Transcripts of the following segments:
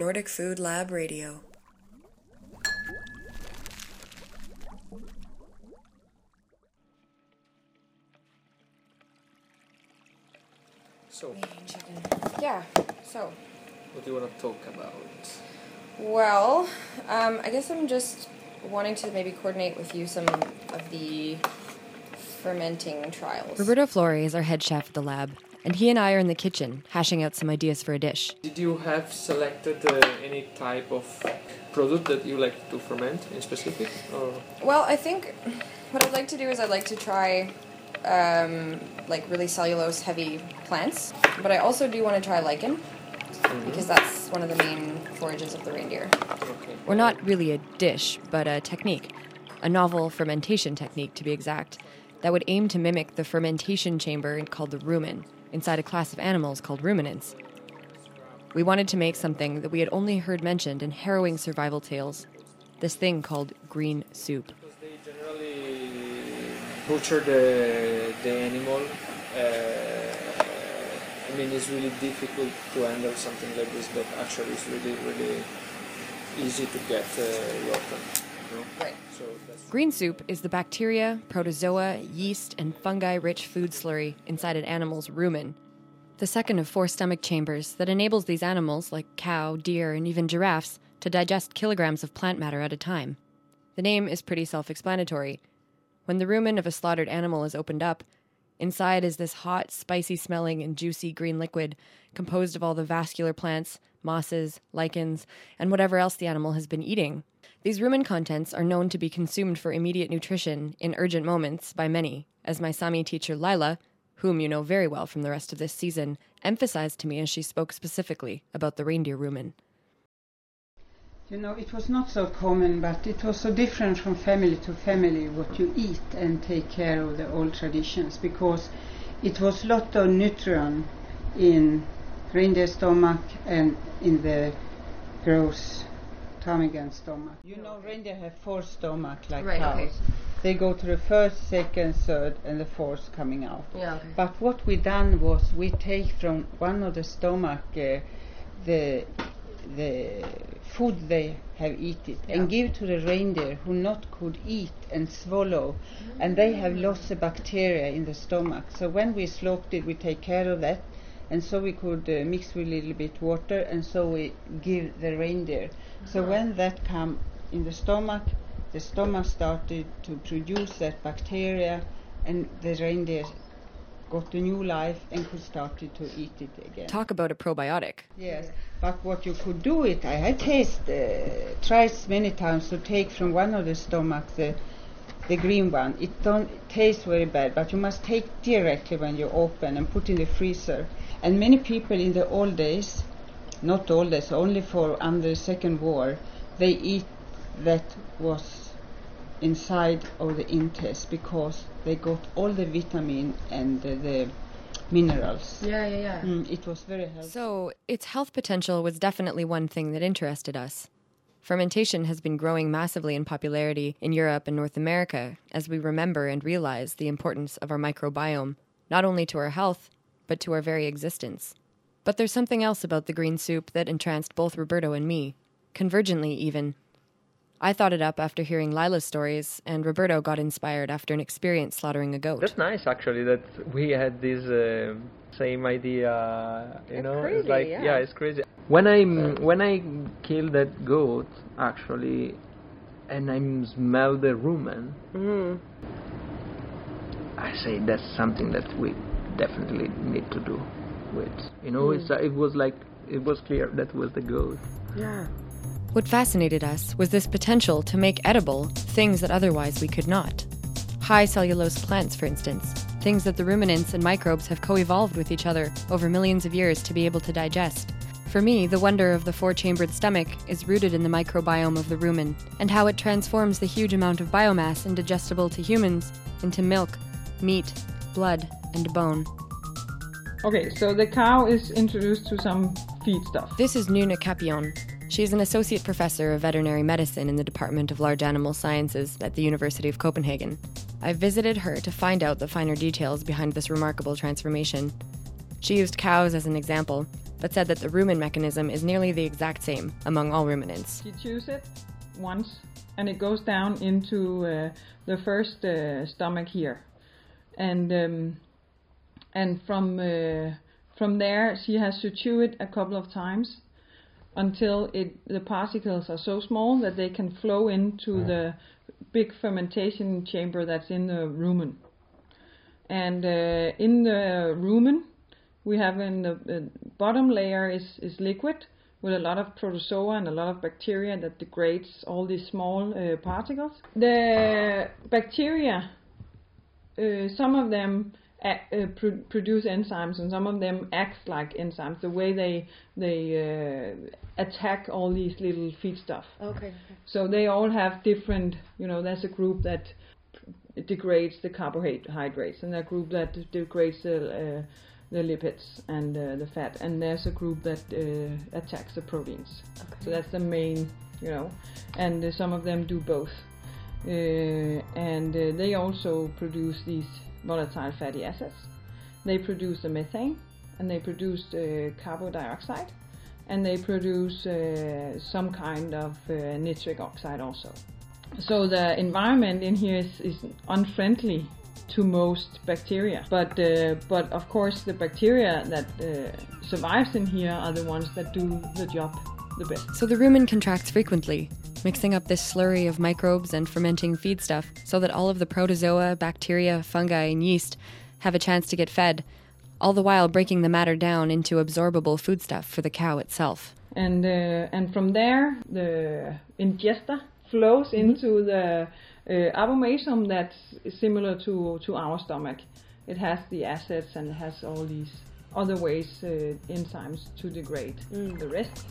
Nordic Food Lab Radio. So, Yeah, so. what do you want to talk about? Well, um, I guess I'm just wanting to maybe coordinate with you some of the fermenting trials. Roberto Flore, our head chef at the lab, and he and I are in the kitchen hashing out some ideas for a dish. Did you have selected uh, any type of product that you like to ferment in specific? Or Well, I think what I'd like to do is I'd like to try um, like really cellulose heavy plants, but I also do want to try lichen because that's one of the main forages of the reindeer. okay. Or not really a dish, but a technique, a novel fermentation technique to be exact, that would aim to mimic the fermentation chamber called the rumen inside a class of animals called ruminants. We wanted to make something that we had only heard mentioned in harrowing survival tales this thing called green soup. They generally butcher the the animal. Uh, I mean, it's really difficult to handle something like this, but actually, it's really really easy to get uh, rotten. You know? Right. So Green soup is the bacteria, protozoa, yeast, and fungi rich food slurry inside an animal's rumen, the second of four stomach chambers that enables these animals, like cow, deer, and even giraffes, to digest kilograms of plant matter at a time. The name is pretty self explanatory. When the rumen of a slaughtered animal is opened up, inside is this hot, spicy smelling, and juicy green liquid composed of all the vascular plants, mosses, lichens, and whatever else the animal has been eating. These rumen contents are known to be consumed for immediate nutrition in urgent moments by many, as my Sami teacher Lila, whom you know very well from the rest of this season, emphasized to me as she spoke specifically about the reindeer rumen. You know, it was not so common, but it was so different from family to family what you eat and take care of the old traditions because it was lot of nutrient in reindeer stomach and in the gross ptarmigan stomach. You know, reindeer have four stomach like Right, cows. okay. They go to the first, second, third, and the fourth coming out. Yeah. Okay. But what we done was we take from one of the stomach uh, the the food they have eaten and give to the reindeer who not could eat and swallow and they have lost the bacteria in the stomach so when we slaughter we take care of that and so we could uh, mix with a little bit water and so we give the reindeer. So when that come in the stomach the stomach started to produce that bacteria and the reindeer got a new life and could started to eat it again. Talk about a probiotic. Yes, but what you could do it, I had taste, uh, tried many times to take from one of the stomachs the, the green one. It don't taste very bad, but you must take directly when you open and put in the freezer. And many people in the old days, not old days, only for under the Second War, they eat that was inside of the intest because they got all the vitamin and uh, the minerals. Yeah, yeah, yeah. Mm, it was very healthy. So, its health potential was definitely one thing that interested us. Fermentation has been growing massively in popularity in Europe and North America as we remember and realize the importance of our microbiome, not only to our health, but to our very existence. But there's something else about the green soup that entranced both Roberto and me, convergently even. I thought it up after hearing Lila's stories, and Roberto got inspired after an experience slaughtering a goat. That's nice, actually, that we had this uh, same idea. You It's know, crazy, it's like yeah. it's crazy. When I when I killed that goat, actually, and I smell the rumen, Mm-hmm. I say that's something that we definitely need to do with. You know, it's uh, it was like it was clear that was the goat. Yeah. What fascinated us was this potential to make edible things that otherwise we could not. High cellulose plants, for instance, things that the ruminants and microbes have co evolved with each other over millions of years to be able to digest. For me, the wonder of the four chambered stomach is rooted in the microbiome of the rumen and how it transforms the huge amount of biomass indigestible to humans into milk, meat, blood, and bone. Okay, so the cow is introduced to some feed stuff. This is Nynne Capion. She is an associate professor of veterinary medicine in the Department of Large Animal Sciences at the University of Copenhagen. I visited her to find out the finer details behind this remarkable transformation. She used cows as an example, but said that the rumen mechanism is nearly the exact same among all ruminants. She chews it once, and it goes down into uh, the first uh, stomach here, and um, and from uh, from there she has to chew it a couple of times until it the particles are so small that they can flow into the big fermentation chamber that's in the rumen. And uh, in the rumen, we have in the, the bottom layer is, is liquid with a lot of protozoa and a lot of bacteria that degrades all these small uh, particles. The bacteria, uh, some of them uh, produce enzymes and some of them act like enzymes. The way they they uh, attack all these little feedstuff. Okay. So they all have different. You know, there's a group that degrades the carbohydrates, and a group that degrades the uh, the lipids and uh, the fat, and there's a group that uh, attacks the proteins. Okay. So that's the main, you know, and uh, some of them do both. Uh, and uh, they also produce these volatile fatty acids. They produce the methane, and they produce uh, carbon dioxide, and they produce uh, some kind of uh, nitric oxide also. So the environment in here is, is unfriendly to most bacteria, but uh, but of course the bacteria that uh, survives in here are the ones that do the job the best. So the rumen contracts frequently, mixing up this slurry of microbes and fermenting feedstuff so that all of the protozoa, bacteria, fungi, and yeast have a chance to get fed, all the while breaking the matter down into absorbable foodstuff for the cow itself. and uh, and from there the ingesta flows into the uh, abomasum that's similar to to our stomach. It has the acids and it has all these other ways uh, enzymes to degrade the rest.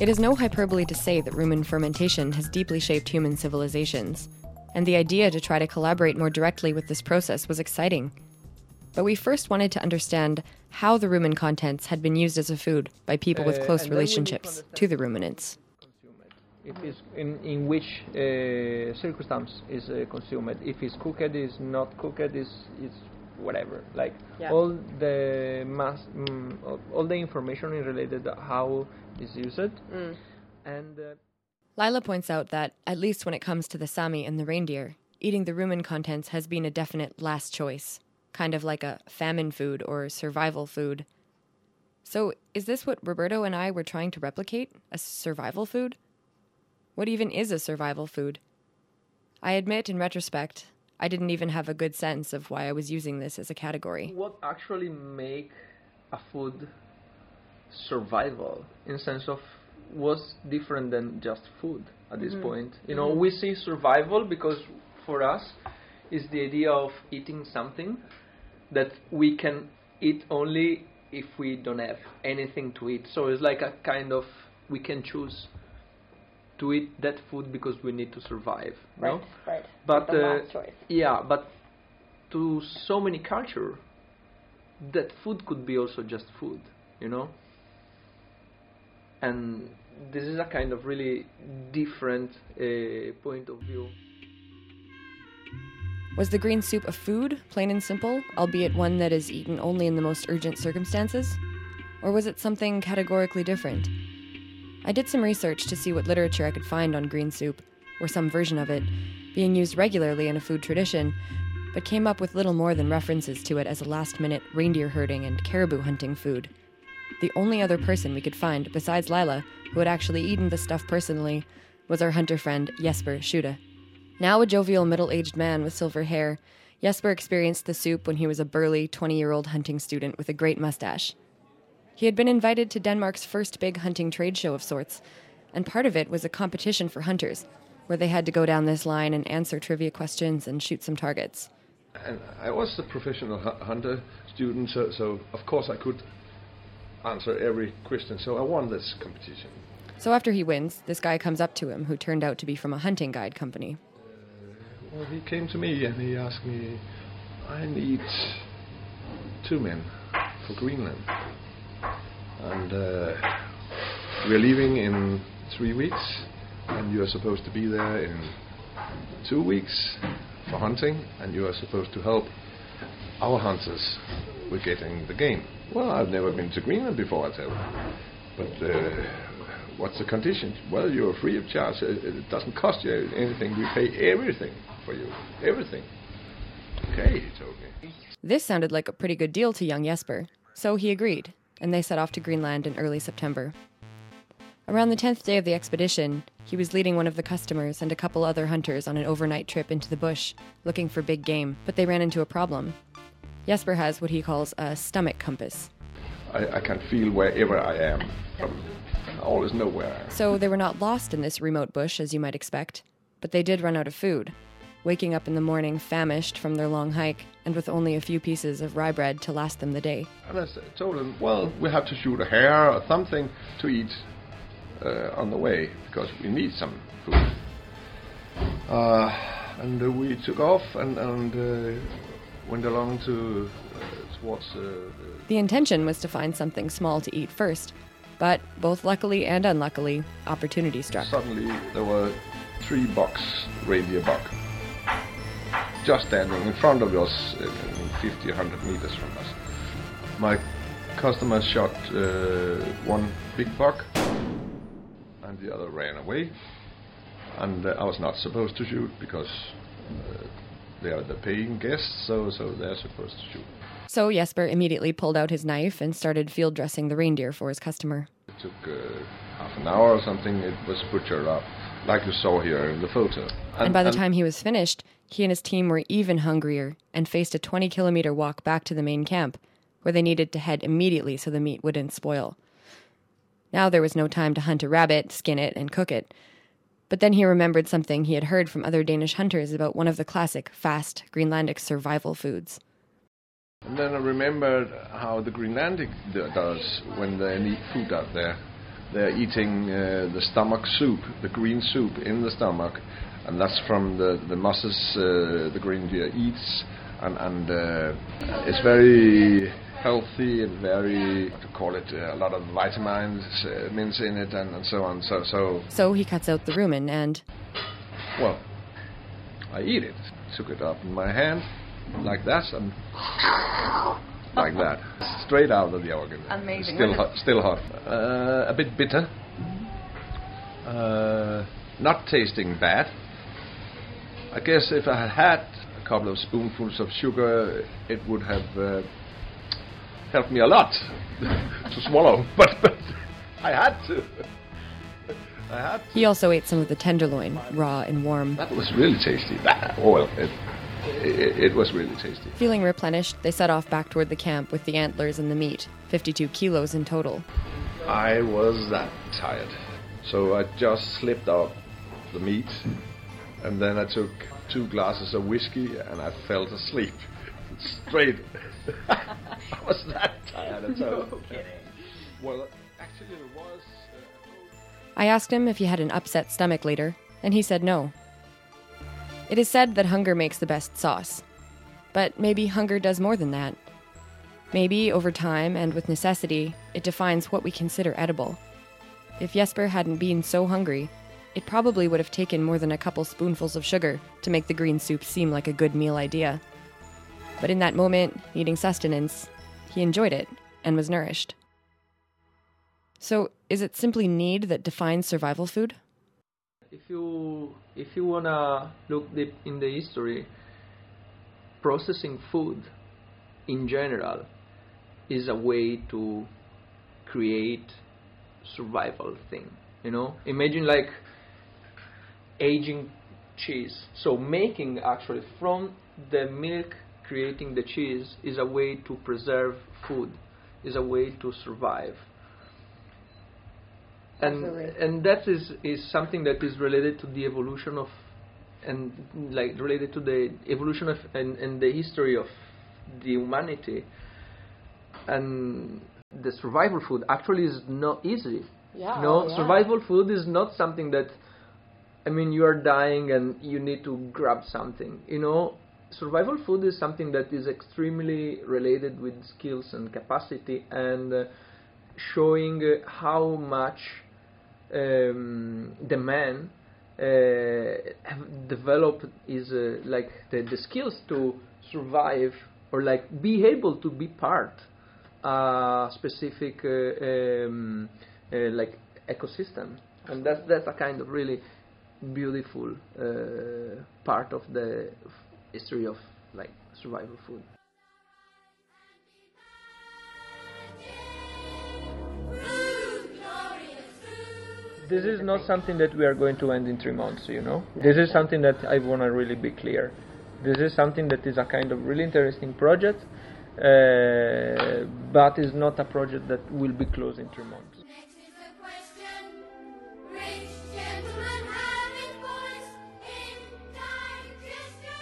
It is no hyperbole to say that rumen fermentation has deeply shaped human civilizations, and the idea to try to collaborate more directly with this process was exciting. But we first wanted to understand how the rumen contents had been used as a food by people with Uh, close to relationships to the ruminants. it. It's in, in which uh, circumstance is uh, consumed. If it's cooked, is not cooked, is is whatever. Like Yeah. all the mass, mm, all, all the information is related to how it's used, and uh, Lila points out that, at least when it comes to the Sami and the reindeer, eating the rumen contents has been a definite last choice, kind of like a famine food or survival food. So, is this what Roberto and I were trying to replicate? A survival food? What even is a survival food? I admit, in retrospect, I didn't even have a good sense of why I was using this as a category. what actually make a food survival in sense of what's different than just food at this mm-hmm. point? You know mm-hmm. we see survival because for us is the idea of eating something that we can eat only if we don't have anything to eat. So it's like a kind of we can choose to eat that food because we need to survive no? right. but the uh, last yeah but to so many culture that food could be also just food you know and this is a kind of really different uh, point of view Was the green soup a food, plain and simple, albeit one that is eaten only in the most urgent circumstances? Or was it something categorically different? I did some research to see what literature I could find on green soup, or some version of it, being used regularly in a food tradition, but came up with little more than references to it as a last minute reindeer herding and caribou hunting food. The only other person we could find, besides Lila, who had actually eaten the stuff personally, was our hunter friend Jesper Schutte. Now a jovial middle aged man with silver hair, Jesper experienced the soup when he was a burly 20 year old hunting student with a great mustache. He had been invited to Denmark's first big hunting trade show of sorts, and part of it was a competition for hunters, where they had to go down this line and answer trivia questions and shoot some targets. And I was a professional hunter student, so, so of course I could answer every question. So I won this competition. So after he wins, this guy comes up to him who turned out to be from a hunting guide company. Uh, well, he came to me and he asked me, I need two men for Greenland. And uh, we're leaving in three weeks, and you're supposed to be there in two weeks for hunting, and you are supposed to help our hunters with getting the game. Well, I've never been to Greenland before, I tell you. But uh, what's the condition? Well, you're free of charge. It, it doesn't cost you anything. We pay everything for you. Everything. Okay, he told me. This sounded like a pretty good deal to young Jesper, so he agreed, and they set off to Greenland in early September. Around the 10th day of the expedition, he was leading one of the customers and a couple other hunters on an overnight trip into the bush, looking for big game, but they ran into a problem. Jesper has what he calls a stomach compass. I, I can feel wherever I am. From, I always know where I am. So they were not lost in this remote bush, as you might expect, but they did run out of food, waking up in the morning famished from their long hike and with only a few pieces of rye bread to last them the day. And I told him, well, we have to shoot a hare or something to eat uh, on the way because we need some food. Uh, and uh, we took off and, and uh, went along to uh, towards uh, the The intention was to find something small to eat first, but both luckily and unluckily, opportunity struck. Suddenly there were three bucks, reindeer buck, just standing in front of us, uh, 50, 100 meters from us. My customer shot uh, one big buck, and the other ran away. And uh, I was not supposed to shoot because uh, they are the paying guests, so so they're supposed to shoot. So Jesper immediately pulled out his knife and started field dressing the reindeer for his customer. Took uh, half an hour or something. It was butchered up, like you saw here in the photo. And by the time he was finished, he and his team were even hungrier and faced a 20 kilometer walk back to the main camp, where they needed to head immediately so the meat wouldn't spoil. Now there was no time to hunt a rabbit, skin it, and cook it. But then he remembered something he had heard from other Danish hunters about one of the classic, fast Greenlandic survival foods. And then I remembered how the Greenlandic does when they need food out there. They're eating uh, the stomach soup, the green soup in the stomach, and that's from the the mosses uh, the reindeer eats, and and uh, it's very healthy and very what to call it uh, a lot of vitamins, uh, mints in it, and, and so on. So so So he cuts out the rumen and, well, I eat it. Took it up in my hand like that and like that, straight out of the organ. Amazing. Still hot. Still hot. Uh, a bit bitter. Uh, not tasting bad. I guess if I had had a couple of spoonfuls of sugar, it would have uh, helped me a lot to swallow. But, but I had to. I had to. he also ate some of the tenderloin, raw and warm. That was really tasty. That oh well, it, it, it was really tasty. Feeling replenished, they set off back toward the camp with the antlers and the meat, 52 kilos in total. I was that tired, so I just slipped out the meat, and then I took two glasses of whiskey, and I fell asleep straight. I was that tired. and So, Well, actually, it was. Uh, I asked him if he had an upset stomach later, and he said no. It is said that hunger makes the best sauce. But maybe hunger does more than that. Maybe, over time and with necessity, it defines what we consider edible. If Jesper hadn't been so hungry, it probably would have taken more than a couple spoonfuls of sugar to make the green soup seem like a good meal idea. But in that moment, needing sustenance, he enjoyed it and was nourished. So, is it simply need that defines survival food? If you if you wanna look deep in the history, processing food in general is a way to create survival thing. You know, imagine like aging cheese. So making actually from the milk creating the cheese is a way to preserve food, is a way to survive and Absolutely. and that is is something that is related to the evolution of and like related to the evolution of and, and the history of the humanity and the survival food actually is not easy Yeah, no oh, yeah. survival food is not something that i mean you are dying and you need to grab something you know survival food is something that is extremely related with skills and capacity and uh, showing uh, how much um, the man uh, have developed is uh, like the, the skills to survive or like be able to be part a specific uh, um, uh, like ecosystem, and that's that's a kind of really beautiful uh, part of the history of like survival food. This is not something that we are going to end in three months, you know. This is something that I want to really be clear. This is something that is a kind of really interesting project, uh, but is not a project that will be closed in three months. Next is a question. Rich gentlemen have his voice in digestion.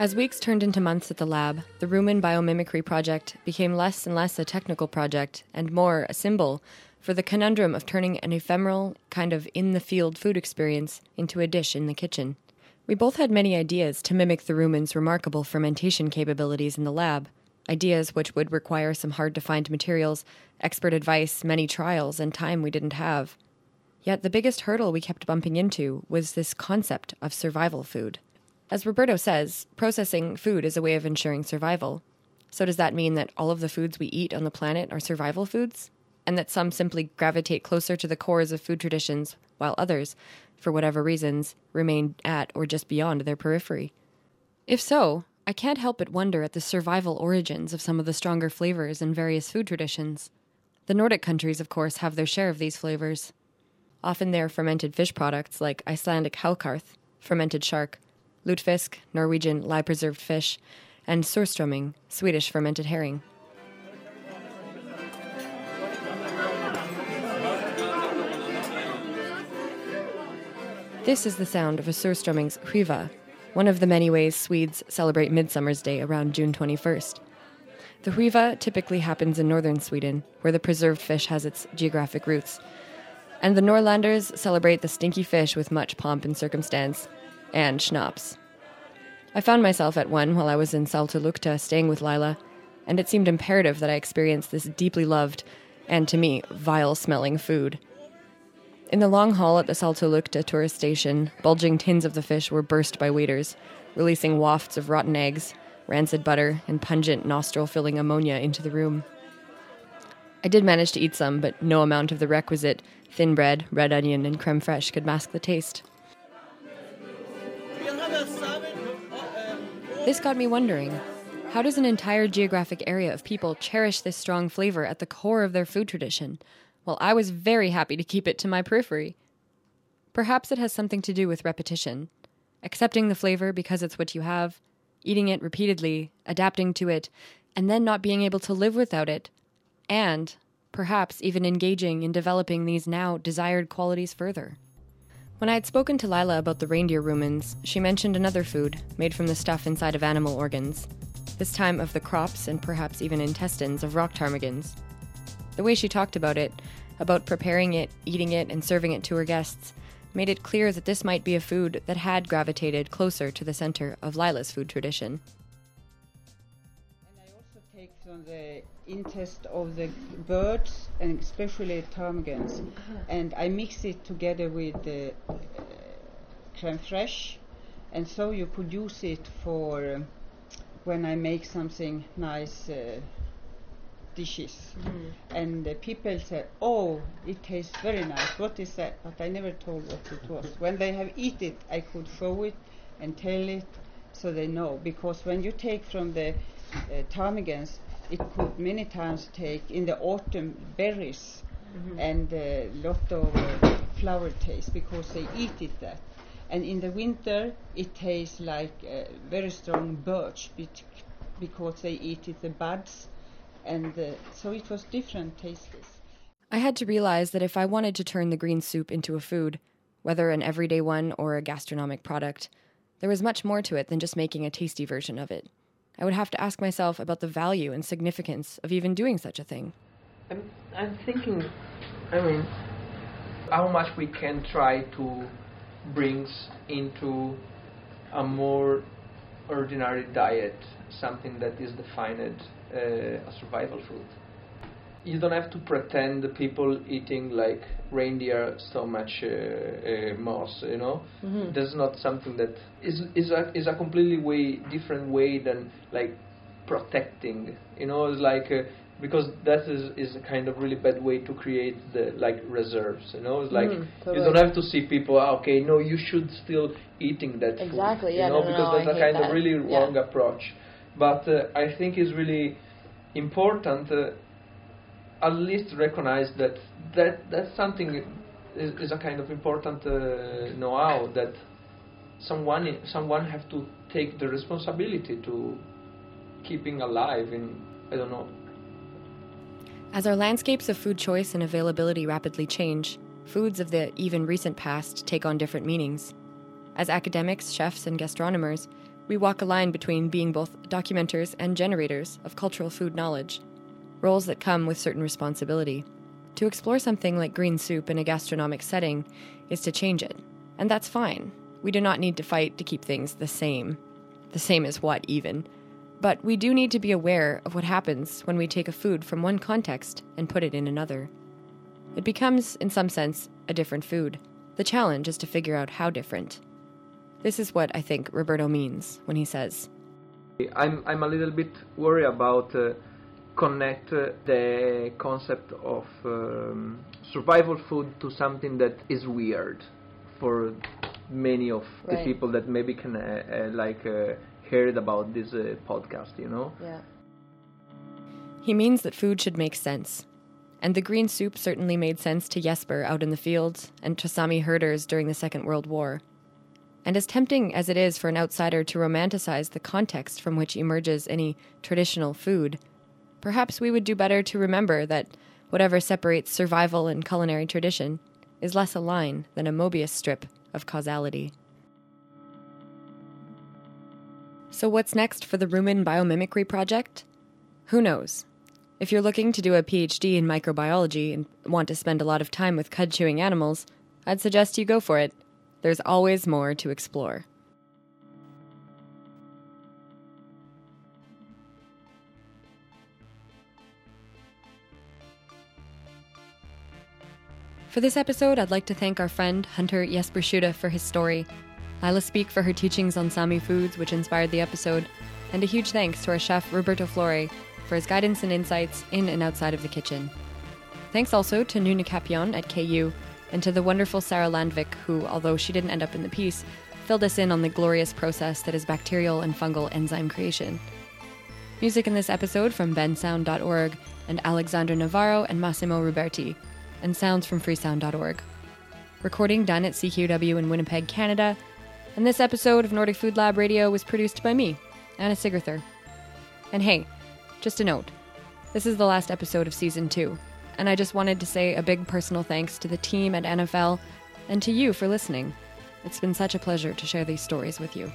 As weeks turned into months at the lab, the rumen biomimicry project became less and less a technical project and more a symbol for the conundrum of turning an ephemeral, kind of in the field food experience into a dish in the kitchen. We both had many ideas to mimic the rumen's remarkable fermentation capabilities in the lab, ideas which would require some hard to find materials, expert advice, many trials, and time we didn't have. Yet the biggest hurdle we kept bumping into was this concept of survival food. As Roberto says, processing food is a way of ensuring survival. So, does that mean that all of the foods we eat on the planet are survival foods? And that some simply gravitate closer to the cores of food traditions, while others, for whatever reasons, remain at or just beyond their periphery? If so, I can't help but wonder at the survival origins of some of the stronger flavors in various food traditions. The Nordic countries, of course, have their share of these flavors. Often they are fermented fish products like Icelandic hákarl, fermented shark, lutefisk, Norwegian lye preserved fish, and surströmming, Swedish fermented herring. This is the sound of a surströmming's skiva, one of the many ways Swedes celebrate Midsummer's Day around June 21st. The skiva typically happens in northern Sweden, where the preserved fish has its geographic roots. And the Norrlanders celebrate the stinky fish with much pomp and circumstance, and schnapps. I found myself at one while I was in Saltoluokta staying with Lila, and it seemed imperative that I experience this deeply loved, and to me, vile smelling food. In the long hall at the Salto Saltoluokta tourist station, bulging tins of the fish were burst by waiters, releasing wafts of rotten eggs, rancid butter, and pungent nostril filling ammonia into the room. I did manage to eat some, but no amount of the requisite thin bread, red onion, and creme fraiche could mask the taste. This got me wondering how does an entire geographic area of people cherish this strong flavor at the core of their food tradition? Well, I was very happy to keep it to my periphery. Perhaps it has something to do with repetition, accepting the flavor because it's what you have, eating it repeatedly, adapting to it, and then not being able to live without it, and perhaps even engaging in developing these now desired qualities further. When I had spoken to Lila about the reindeer rumens, she mentioned another food made from the stuff inside of animal organs, this time of the crops and perhaps even intestines of rock ptarmigans. The way she talked about it, about preparing it, eating it, and serving it to her guests, made it clear that this might be a food that had gravitated closer to the center of Lila's food tradition. And I also take from the intest of the birds and especially ptarmigans, and I mix it together with the uh, creme fraiche, and so you use it for um, when I make something nice. Uh, dishes. And uh, people say oh it tastes very nice. What is that? But i never told what it was. When they have eat it i could show it and tell it so they know. Because when you take from the uh, ptarmigans it could many times take in the autumn berries and a lot of uh, flower taste because they eat it that. And in the winter it tastes like uh, very strong birch bec- because they eat it the buds and uh, so it was different tastes I had to realize that if I wanted to turn the green soup into a food, whether an everyday one or a gastronomic product, there was much more to it than just making a tasty version of it. I would have to ask myself about the value and significance of even doing such a thing. I'm, I'm thinking, I mean, how much we can try to bring into a more ordinary diet something that is defined uh, a survival food. You don't have to pretend the people eating like reindeer so much uh, uh, moss, you know. That's not something that is is a is a completely way different way than like protecting. You know, it's like uh, because that is is a kind of really bad way to create the like reserves. You know, it's like Mm, you don't have to see people. "Ah, Okay, no, you should still eating that food. Exactly, You yeah, know, no, because no, that's I a kind of that. really Yeah. wrong approach. But uh, I think it's really important. Uh, at least recognize that that that's something is, is a kind of important uh, know-how that someone someone have to take the responsibility to keeping alive in I don't know As our landscapes of food choice and availability rapidly change, foods of the even recent past take on different meanings. As academics, chefs, and gastronomers, we walk a line between being both documenters and generators of cultural food knowledge, roles that come with certain responsibility. To explore something like green soup in a gastronomic setting is to change it, and that's fine. We do not need to fight to keep things the same. The same as what, even? But we do need to be aware of what happens when we take a food from one context and put it in another. It becomes, in some sense, a different food. The challenge is to figure out how different. This is what I think Roberto means when he says, I'm I'm a little bit worried about uh, connect uh, the concept of um, survival food to something that is weird for many of the people that maybe can uh, uh, like uh, heard about this uh, podcast. You know. Yeah. He means that food should make sense. And the green soup certainly made sense to Jesper out in the fields and to Sami herders during the Second World War. And as tempting as it is for an outsider to romanticize the context from which emerges any traditional food, perhaps we would do better to remember that whatever separates survival and culinary tradition is less a line than a Mobius strip of causality. So, what's next for the Rumen Biomimicry Project? Who knows? If you're looking to do a PhD in microbiology and want to spend a lot of time with cud chewing animals, I'd suggest you go for it. There's always more to explore. For this episode, I'd like to thank our friend Hunter Jesper Schutte for his story, Lila Speak for her teachings on Sami foods, which inspired the episode, and a huge thanks to our chef Roberto Flore for his guidance and insights in and outside of the kitchen. Thanks also to Nynne Capion at KU and to the wonderful Sarah Landvik, who, although she didn't end up in the piece, filled us in on the glorious process that is bacterial and fungal enzyme creation. Music in this episode from bensound.org and Alexandra Navarro and Massimo Ruberti, and sounds from freesound.org. Recording done at CKUW in Winnipeg, Canada, and this episode of Nordic Food Lab Radio was produced by me, Anna Sigrithur. And hey, just a note this is the last episode of season two, and I just wanted to say a big personal thanks to the team at NFL and to you for listening. It's been such a pleasure to share these stories with you.